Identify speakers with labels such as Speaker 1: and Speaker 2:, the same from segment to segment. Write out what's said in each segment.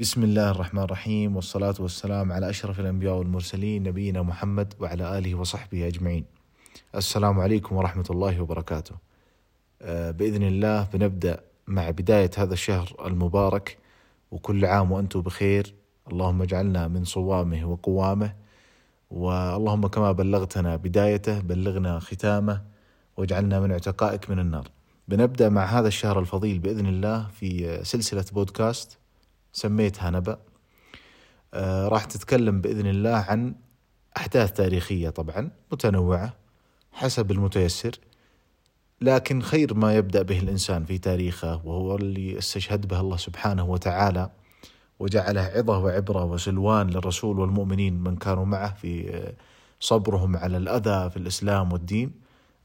Speaker 1: بسم الله الرحمن الرحيم والصلاة والسلام على أشرف الأنبياء والمرسلين نبينا محمد وعلى آله وصحبه أجمعين. السلام عليكم ورحمة الله وبركاته. آه، بإذن الله بنبدأ مع بداية هذا الشهر المبارك وكل عام وأنتم بخير اللهم اجعلنا من صوامه وقوامه واللهم كما بلغتنا بدايته بلغنا ختامه واجعلنا من عتقائك من النار. بنبدأ مع هذا الشهر الفضيل بإذن الله في سلسلة بودكاست سميتها نبأ. آه راح تتكلم بإذن الله عن أحداث تاريخية طبعا متنوعة حسب المتيسر لكن خير ما يبدأ به الإنسان في تاريخه وهو اللي استشهد به الله سبحانه وتعالى وجعله عظة وعبرة وسلوان للرسول والمؤمنين من كانوا معه في صبرهم على الأذى في الإسلام والدين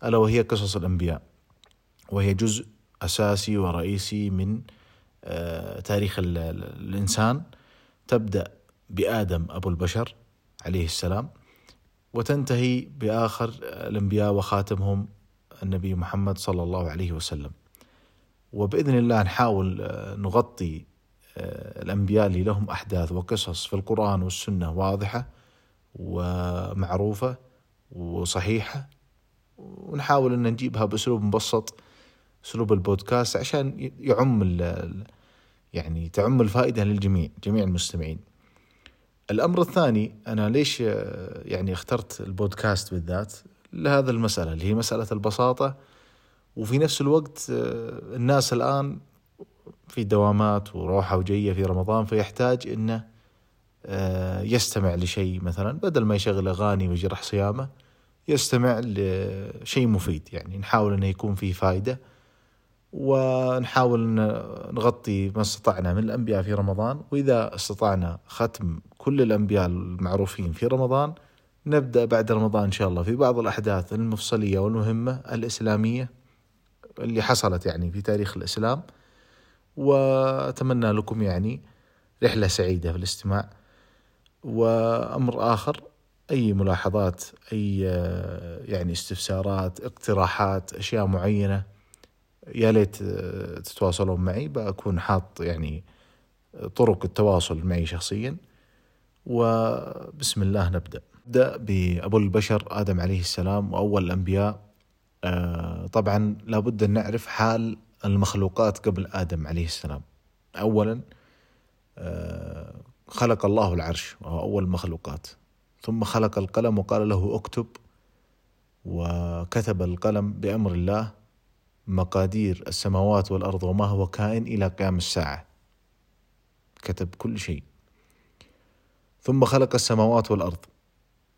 Speaker 1: ألا وهي قصص الأنبياء. وهي جزء أساسي ورئيسي من آه، تاريخ الإنسان تبدأ بآدم أبو البشر عليه السلام وتنتهي بآخر الأنبياء وخاتمهم النبي محمد صلى الله عليه وسلم. وبإذن الله نحاول آه، نغطي آه، الأنبياء اللي لهم أحداث وقصص في القرآن والسنة واضحة ومعروفة وصحيحة ونحاول أن نجيبها بأسلوب مبسط أسلوب البودكاست عشان يعم يعني تعم الفائدة للجميع جميع المستمعين. الأمر الثاني أنا ليش يعني اخترت البودكاست بالذات؟ لهذا المسألة اللي هي مسألة البساطة وفي نفس الوقت الناس الآن في دوامات وروحة وجيه في رمضان فيحتاج إنه يستمع لشيء مثلا بدل ما يشغل أغاني ويجرح صيامه يستمع لشيء مفيد يعني نحاول إنه يكون فيه فائده ونحاول نغطي ما استطعنا من الأنبياء في رمضان. وإذا استطعنا ختم كل الأنبياء المعروفين في رمضان نبدأ بعد رمضان إن شاء الله في بعض الأحداث المفصلية والمهمة الإسلامية اللي حصلت يعني في تاريخ الإسلام. وأتمنى لكم يعني رحلة سعيدة في الاستماع. وأمر آخر أي ملاحظات أي يعني استفسارات اقتراحات أشياء معينة يا ليت آه، تتواصلون معي. بكون حاط يعني طرق التواصل معي شخصيا. وبسم الله نبدأ. نبدأ بأبو البشر آدم عليه السلام وأول الأنبياء. آه، طبعا لابد أن نعرف حال المخلوقات قبل آدم عليه السلام. أولا آه، خلق الله العرش وهو أول المخلوقات. ثم خلق القلم وقال له اكتب وكتب القلم بأمر الله. مقادير السماوات والأرض وما هو كائن إلى قيام الساعة. كتب كل شيء. ثم خلق السماوات والأرض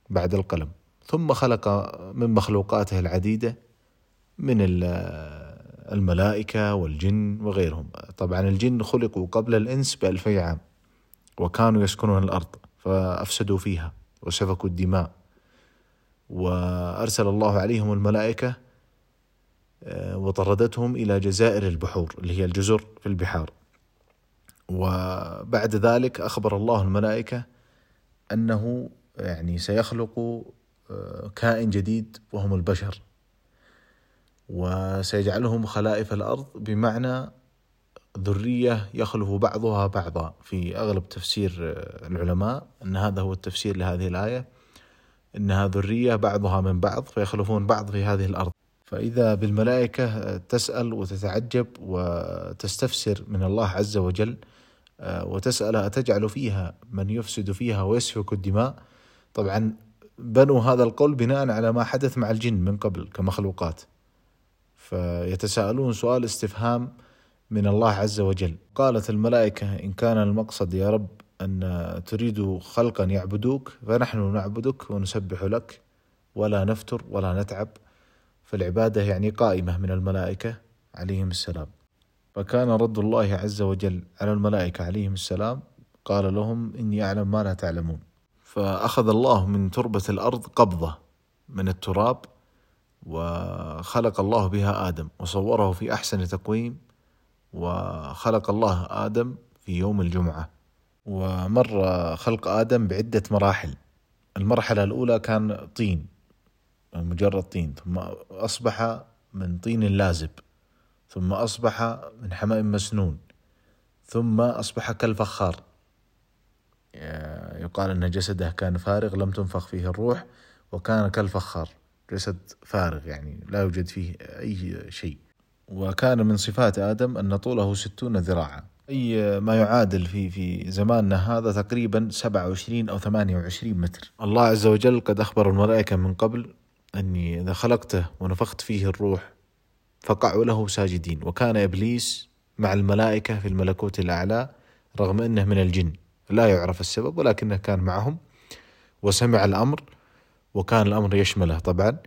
Speaker 1: بعد القلم. ثم خلق من مخلوقاته العديدة من الملائكة والجن وغيرهم. طبعا الجن خلقوا قبل الإنس بألفي عام وكانوا يسكنون الأرض فأفسدوا فيها وسفكوا الدماء وأرسل الله عليهم الملائكة آه، وطردتهم إلى جزائر البحور اللي هي الجزر في البحار. وبعد ذلك أخبر الله الملائكة أنه يعني سيخلق آه، كائن جديد وهم البشر. وسيجعلهم خلائف الأرض بمعنى ذرية يخلف بعضها بعضا. في أغلب تفسير آه، العلماء أن هذا هو التفسير لهذه الآية إنها ذرية بعضها من بعض فيخلفون بعض في هذه الأرض. فإذا بالملائكة تسأل وتتعجب وتستفسر من الله عز وجل آه، وتسأل أتجعل فيها من يفسد فيها ويسفك الدماء. طبعا بنوا هذا القول بناء على ما حدث مع الجن من قبل كمخلوقات. فيتساءلون سؤال استفهام من الله عز وجل. قالت الملائكة إن كان المقصد يا رب أن تريد خلقا يعبدوك فنحن نعبدك ونسبح لك ولا نفتر ولا نتعب فالعبادة يعني قائمة من الملائكة عليهم السلام. فكان رد الله عز وجل على الملائكة عليهم السلام قال لهم إني أعلم ما لا تعلمون. فأخذ الله من تربة الأرض قبضة من التراب وخلق الله بها آدم وصوره في أحسن تقويم وخلق الله آدم في يوم الجمعة ومر خلق آدم بعدة مراحل. المرحلة الأولى كان طين مجرد طين ثم أصبح من طين لازب ثم أصبح من حماء مسنون ثم أصبح كالفخار. يقال أن جسده كان فارغ لم تنفخ فيه الروح وكان كالفخار. جسد فارغ يعني لا يوجد فيه أي شيء. وكان من صفات آدم أن طوله ستون ذراعا. أي ما يعادل في في زماننا هذا تقريبا 27 أو 28 متر. الله عز وجل قد أخبر الملائكة من قبل أني إذا خلقته ونفخت فيه الروح فقعوا له ساجدين. وكان إبليس مع الملائكة في الملكوت الأعلى رغم أنه من الجن. لا يعرف السبب ولكنه كان معهم وسمع الأمر وكان الأمر يشمله طبعا.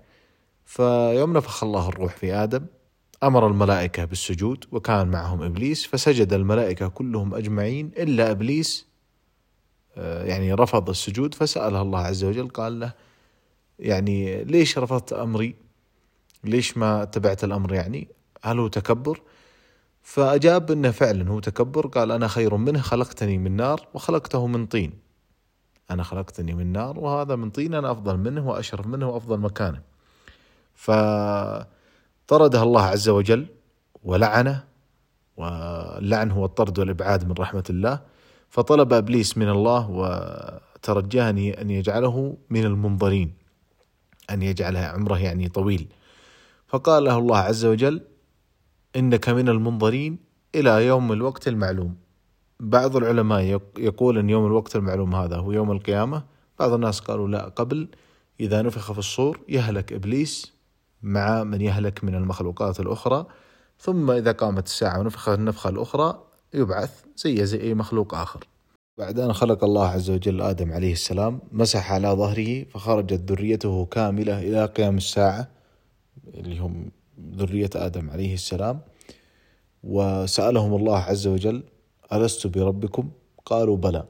Speaker 1: فيوم نفخ الله الروح في آدم أمر الملائكة بالسجود وكان معهم إبليس فسجد الملائكة كلهم أجمعين إلا إبليس آه، يعني رفض السجود فسأله الله عز وجل قال له يعني ليش رفضت أمري؟ ليش ما اتبعت الأمر يعني؟ هل هو تكبر؟ فأجاب أنه فعلا هو تكبر قال أنا خير منه خلقتني من نار وخلقته من طين. أنا خلقتني من نار وهذا من طين أنا أفضل منه وأشرف منه وأفضل مكانه. فطرده الله عز وجل ولعنه واللعن هو الطرد والإبعاد من رحمة الله. فطلب إبليس من الله وترجاه أن يجعله من المنظرين. أن يجعله عمره يعني طويل. فقال له الله عز وجل إنك من المنظرين إلى يوم الوقت المعلوم. بعض العلماء يقول أن يوم الوقت المعلوم هذا هو يوم القيامة. بعض الناس قالوا لا قبل إذا نفخ في الصور يهلك إبليس مع من يهلك من المخلوقات الأخرى. ثم إذا قامت الساعة ونفخ النفخة الأخرى يبعث زي زي أي مخلوق آخر. بعد أن خلق الله عز وجل آدم عليه السلام مسح على ظهره فخرجت ذريته كاملة إلى قيام الساعة اللي هم ذرية آدم عليه السلام. وسألهم الله عز وجل ألست بربكم؟ قالوا بلى.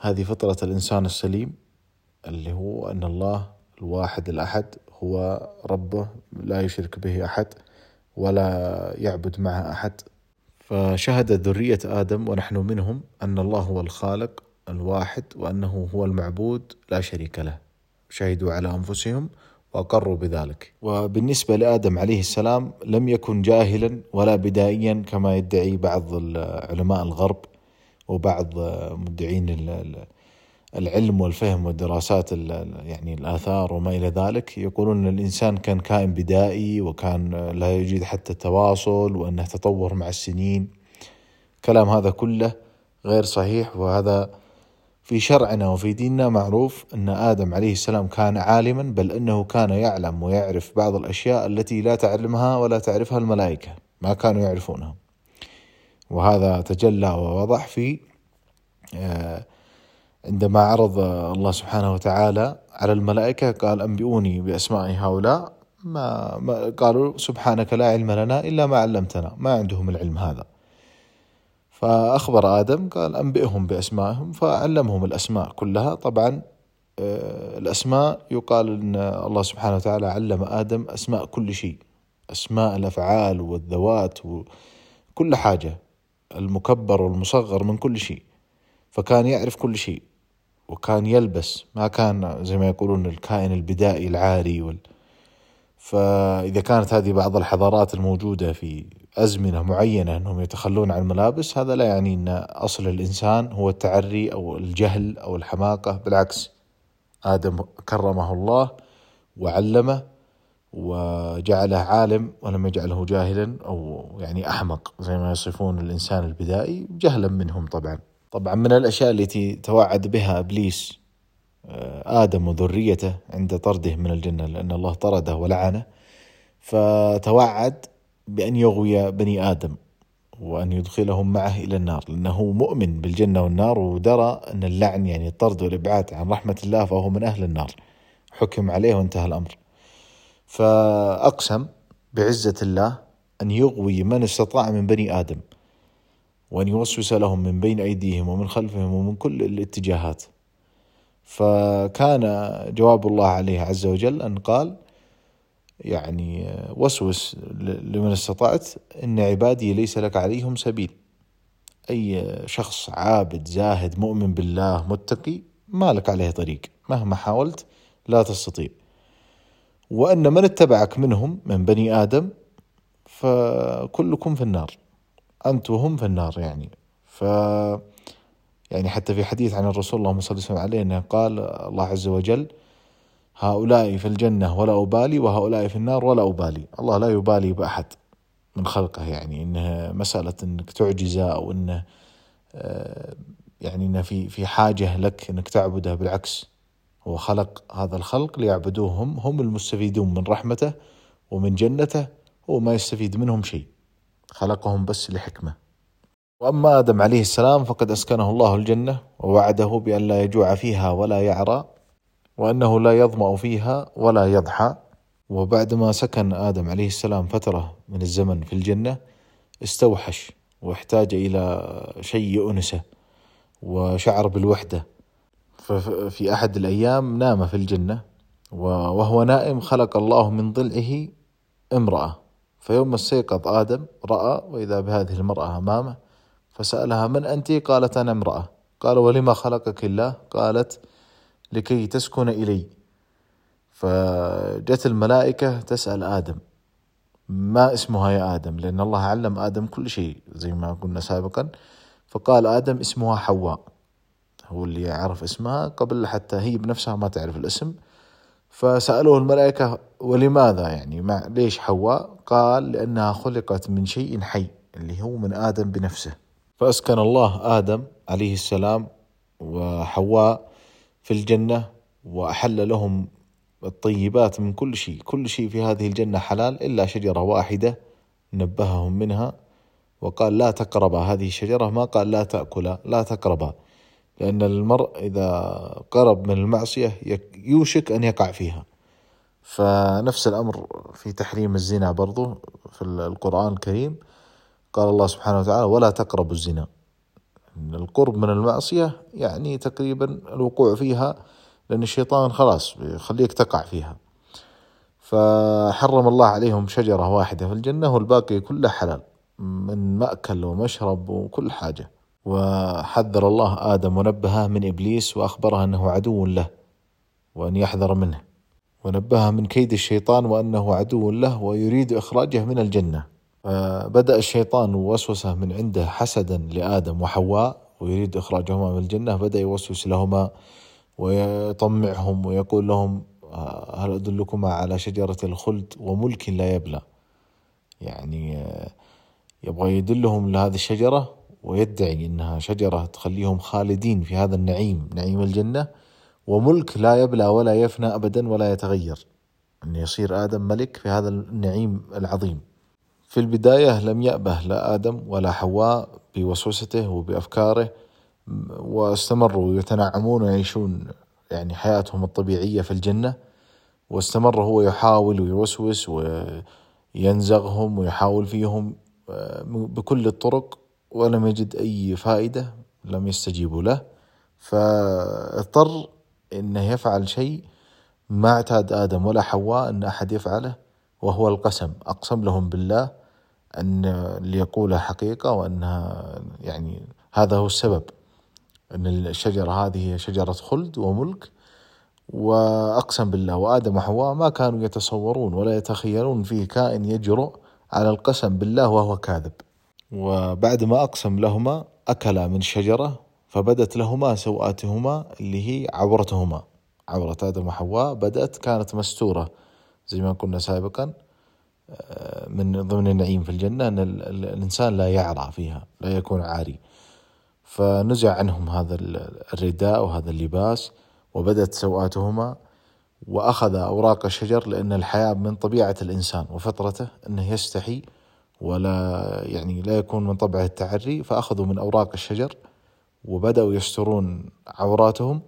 Speaker 1: هذه فطرة الإنسان السليم اللي هو أن الله الواحد الأحد هو ربه لا يشرك به أحد ولا يعبد معه أحد. فشهدت ذرية آدم ونحن منهم أن الله هو الخالق الواحد وأنه هو المعبود لا شريك له. شهدوا على أنفسهم وأقروا بذلك. وبالنسبة لآدم عليه السلام لم يكن جاهلا ولا بدائيا كما يدعي بعض علماء الغرب وبعض مدعين العلم والفهم والدراسات يعني الآثار وما إلى ذلك يقولون أن الإنسان كان كائن بدائي وكان لا يوجد حتى تواصل وأنه تطور مع السنين. كلام هذا كله غير صحيح وهذا في شرعنا وفي ديننا معروف أن آدم عليه السلام كان عالما بل أنه كان يعلم ويعرف بعض الأشياء التي لا تعلمها ولا تعرفها الملائكة ما كانوا يعرفونها. وهذا تجلى ووضح في آه، عندما عرض الله سبحانه وتعالى على الملائكة قال أنبئوني بأسماء هؤلاء ما, ما قالوا سبحانك لا علم لنا إلا ما علمتنا ما عندهم العلم هذا. فأخبر آدم قال أنبئهم بأسمائهم فعلمهم الأسماء كلها. طبعا آه، الأسماء يقال أن الله سبحانه وتعالى علم آدم أسماء كل شيء أسماء الأفعال والذوات وكل حاجة المكبر والمصغر من كل شيء فكان يعرف كل شيء. وكان يلبس ما كان زي ما يقولون الكائن البدائي العاري وال... فإذا كانت هذه بعض الحضارات الموجودة في أزمنة معينة أنهم يتخلون عن الملابس هذا لا يعني أن أصل الإنسان هو التعري أو الجهل أو الحماقة بالعكس آدم كرمه الله وعلمه وجعله عالم ولم يجعله جاهلا أو يعني أحمق زي ما يصفون الإنسان البدائي جهلا منهم طبعا. طبعا من الأشياء التي توعد بها إبليس آه، آدم وذريته عند طرده من الجنة لأن الله طرده ولعنه. فتوعد بأن يغوي بني آدم وأن يدخلهم معه إلى النار لأنه مؤمن بالجنة والنار ودرى أن اللعن يعني الطرد والإبعاد عن رحمة الله فهو من أهل النار حكم عليه وانتهى الأمر. فأقسم بعزة الله أن يغوي من استطاع من بني آدم. وأن يوسوس لهم من بين أيديهم ومن خلفهم ومن كل الاتجاهات. فكان جواب الله عليه عز وجل أن قال يعني وسوس لمن استطعت إن عبادي ليس لك عليهم سبيل. أي شخص عابد زاهد مؤمن بالله متقي ما لك عليه طريق. مهما حاولت لا تستطيع. وأن من اتبعك منهم من بني آدم فكلكم في النار. أنت وهم في النار يعني. ف يعني حتى في حديث عن الرسول اللهم صل وسلم عليه إنه قال الله عز وجل هؤلاء في الجنة ولا أبالي وهؤلاء في النار ولا أبالي. الله لا يبالي بأحد من خلقه يعني. إنه مسألة إنك تعجزه أو إنه آه، يعني إنه في في حاجة لك إنك تعبده بالعكس. هو خلق هذا الخلق ليعبدوه هم هم المستفيدون من رحمته ومن جنته هو ما يستفيد منهم شيء. خلقهم بس لحكمة. وأما آدم عليه السلام فقد أسكنه الله الجنة ووعده بأن لا يجوع فيها ولا يعرى وأنه لا يظمأ فيها ولا يضحى. وبعدما سكن آدم عليه السلام فترة من الزمن في الجنة استوحش واحتاج إلى شيء يؤنسه وشعر بالوحدة. ففي أحد الأيام نام في الجنة وهو نائم خلق الله من ضلعه امرأة. فيوم استيقظ آدم رأى وإذا بهذه المرأة أمامه فسألها من أنت؟ قالت أنا امرأة. قال ولما خلقك الله؟ قالت لكي تسكن إلي. فجت الملائكة تسأل آدم ما اسمها يا آدم؟ لأن الله علم آدم كل شيء زي ما قلنا سابقا. فقال آدم اسمها حواء. هو اللي يعرف اسمها قبل حتى هي بنفسها ما تعرف الاسم. فسألوه الملائكة ولماذا يعني؟ مع ليش حواء؟ قال لأنها خلقت من شيء حي اللي هو من آدم بنفسه. فأسكن الله آدم عليه السلام وحواء في الجنة وأحل لهم الطيبات من كل شيء. كل شيء في هذه الجنة حلال إلا شجرة واحدة نبههم منها. وقال لا تقربا. هذه الشجرة ما قال لا تأكلا. لا تقربا. لأن المرء إذا قرب من المعصية يوشك أن يقع فيها. فنفس الأمر في تحريم الزنا برضو في القرآن الكريم. قال الله سبحانه وتعالى ولا تقربوا الزنا. القرب من المعصية يعني تقريبا الوقوع فيها لأن الشيطان خلاص بيخليك تقع فيها. فحرم الله عليهم شجرة واحدة في الجنة والباقي كله حلال من مأكل ومشرب وكل حاجة. وحذر الله آدم ونبهه من إبليس وأخبره أنه عدو له وأن يحذر منه ونبهه من كيد الشيطان وأنه عدو له ويريد إخراجه من الجنة. فبدأ الشيطان وسوسة من عنده حسدا لآدم وحواء ويريد إخراجهما من الجنة. بدأ يوسوس لهما ويطمعهم ويقول لهم هل أدلكما على شجرة الخلد وملك لا يبلى؟ يعني يبغى يدلهم لهذه الشجرة ويدعي إنها شجرة تخليهم خالدين في هذا النعيم نعيم الجنة وملك لا يبلى ولا يفنى ابدا ولا يتغير أن يصير آدم ملك في هذا النعيم العظيم. في البداية لم يأبه لا آدم ولا حواء بوسوسته وبأفكاره واستمروا يتنعمون ويعيشون يعني حياتهم الطبيعية في الجنة واستمر هو يحاول ويوسوس وينزغهم ويحاول فيهم آه، بكل الطرق ولم يجد أي فائدة لم يستجيبوا له. فاضطر إنه يفعل شيء ما اعتاد آدم ولا حواء إن أحد يفعله وهو القسم. أقسم لهم بالله أن اللي يقوله حقيقة وانها يعني هذا هو السبب. إن الشجرة هذه هي شجرة خلد وملك وأقسم بالله وآدم وحواء ما كانوا يتصورون ولا يتخيلون فيه كائن يجرؤ على القسم بالله وهو كاذب. وبعد ما أقسم لهما أكلا من الشجرة فبدت لهما سوآتهما اللي هي عورتهما. عورة آدم وحواء بدأت كانت مستورة زي ما قلنا سابقا آه، من ضمن النعيم في الجنة أن الإنسان لا يعرى فيها لا يكون عاري. فنزع عنهم هذا الرداء وهذا اللباس وبدت سوآتهما وأخذ أوراق الشجر لأن الحياة من طبيعة الإنسان وفطرته أنه يستحي ولا يعني لا يكون من طبعه التعري فأخذوا من أوراق الشجر وبدأوا يسترون عوراتهم.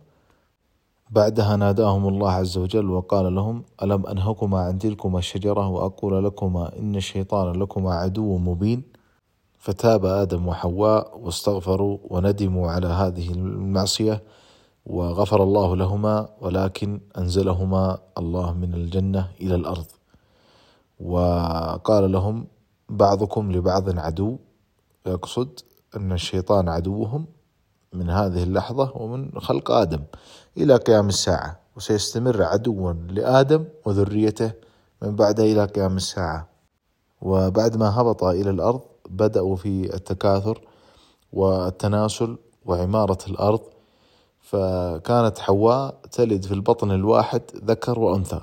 Speaker 1: بعدها ناداهم الله عز وجل وقال لهم ألم أنهكما عن تلكما الشجرة وأقول لكما إن الشيطان لكما عدو مبين؟ فتاب آدم وحواء واستغفروا وندموا على هذه المعصية وغفر الله لهما ولكن أنزلهما الله من الجنة إلى الأرض. وقال لهم بعضكم لبعض عدو. يقصد أن الشيطان عدوهم من هذه اللحظة ومن خلق آدم إلى قيام الساعة وسيستمر عدوا لآدم وذريته من بعدها إلى قيام الساعة. وبعد ما هبط إلى الأرض بدأوا في التكاثر والتناسل وعمارة الأرض. فكانت حواء تلد في البطن الواحد ذكر وأنثى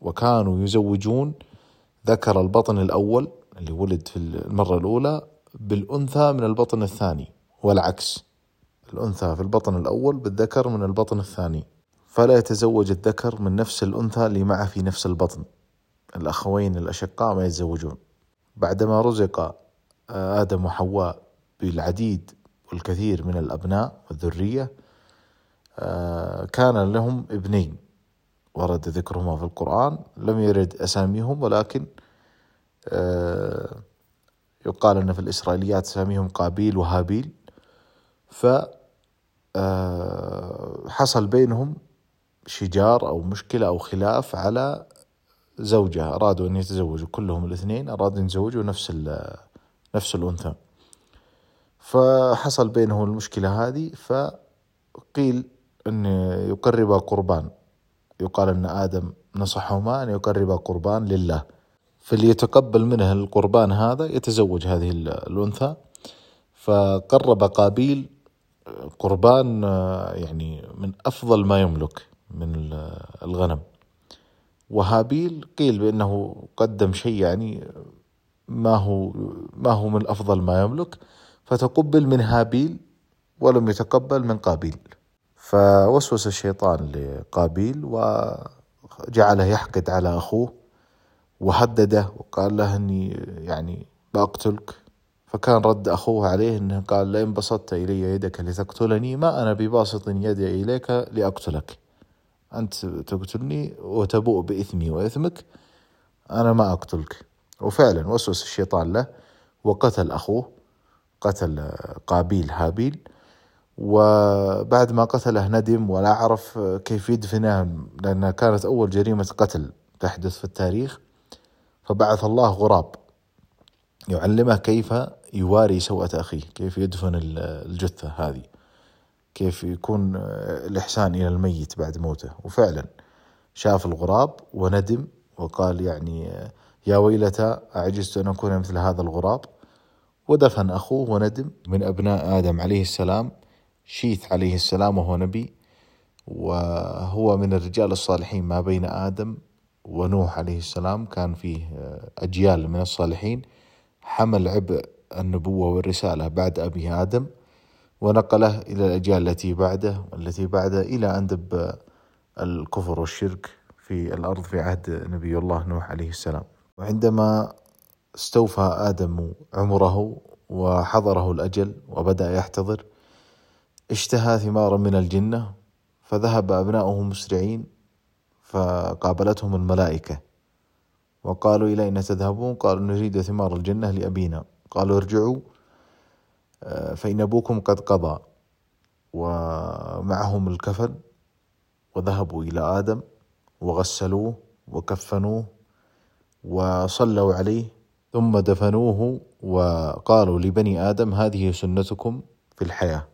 Speaker 1: وكانوا يزوجون ذكر البطن الأول اللي ولد في المرة الأولى بالأنثى من البطن الثاني والعكس. الأنثى في البطن الأول بالذكر من البطن الثاني. فلا يتزوج الذكر من نفس الأنثى اللي معه في نفس البطن. الأخوين الأشقاء ما يتزوجون. بعدما رزق آدم وحواء بالعديد والكثير من الأبناء والذرية كان لهم ابنين. ورد ذكرهما في القرآن. لم يرد أساميهم ولكن يقال أن في الإسرائيليات أساميهم قابيل وهابيل. ف حصل بينهم شجار أو مشكلة أو خلاف على زوجة أرادوا أن يتزوجوا كلهم الاثنين أرادوا أن يتزوجوا نفس نفس الأنثى. فحصل بينهم المشكلة هذه فقيل أن يقرب قربان. يقال أن آدم نصحهما أن يقرب قربان لله. فليتقبل منه القربان هذا يتزوج هذه الأنثى. فقرب قابيل قربان يعني من أفضل ما يملك من الغنم. وهابيل قيل بأنه قدم شيء يعني ما هو ما هو من أفضل ما يملك. فتقبل من هابيل ولم يتقبل من قابيل. فوسوس الشيطان لقابيل وجعله يحقد على أخوه. وهدده وقال له أني يعني بأقتلك. فكان رد أخوه عليه أنه قال لئن بسطت إلي يدك لتقتلني ما أنا بباسط يدي إليك لأقتلك. أنت تقتلني وتبوء بإثمي وإثمك أنا ما أقتلك. وفعلا وسوس الشيطان له وقتل أخوه قتل قابيل هابيل. وبعد ما قتله ندم ولا عرف كيف يدفنه لأنها كانت أول جريمة قتل تحدث في التاريخ. فبعث الله غراب. يعلمه كيف يواري سوءة أخيه كيف يدفن الجثة هذه كيف يكون الإحسان إلى الميت بعد موته. وفعلا شاف الغراب وندم وقال يعني يا ويلتى أعجزت أن أكون مثل هذا الغراب؟ ودفن أخوه وندم. من أبناء آدم عليه السلام شيث عليه السلام وهو نبي وهو من الرجال الصالحين ما بين آدم ونوح عليه السلام كان فيه أجيال من الصالحين. حمل عبء النبوة والرسالة بعد أبيه آدم ونقله إلى الأجيال التي بعده والتي بعده إلى أن دب الكفر والشرك في الأرض في عهد نبي الله نوح عليه السلام. وعندما استوفى آدم عمره وحضره الأجل وبدأ يحتضر اشتهى ثمارا من الجنة فذهب أبناؤه مسرعين فقابلتهم الملائكة. وقالوا إلى أين تذهبون قالوا نريد ثمار الجنة لأبينا. قالوا ارجعوا آه، فإن أبوكم قد قضى. ومعهم الكفن وذهبوا إلى آدم. وغسلوه. وكفنوه. وصلوا عليه. ثم دفنوه. وقالوا لبني آدم هذه سنتكم في الحياة.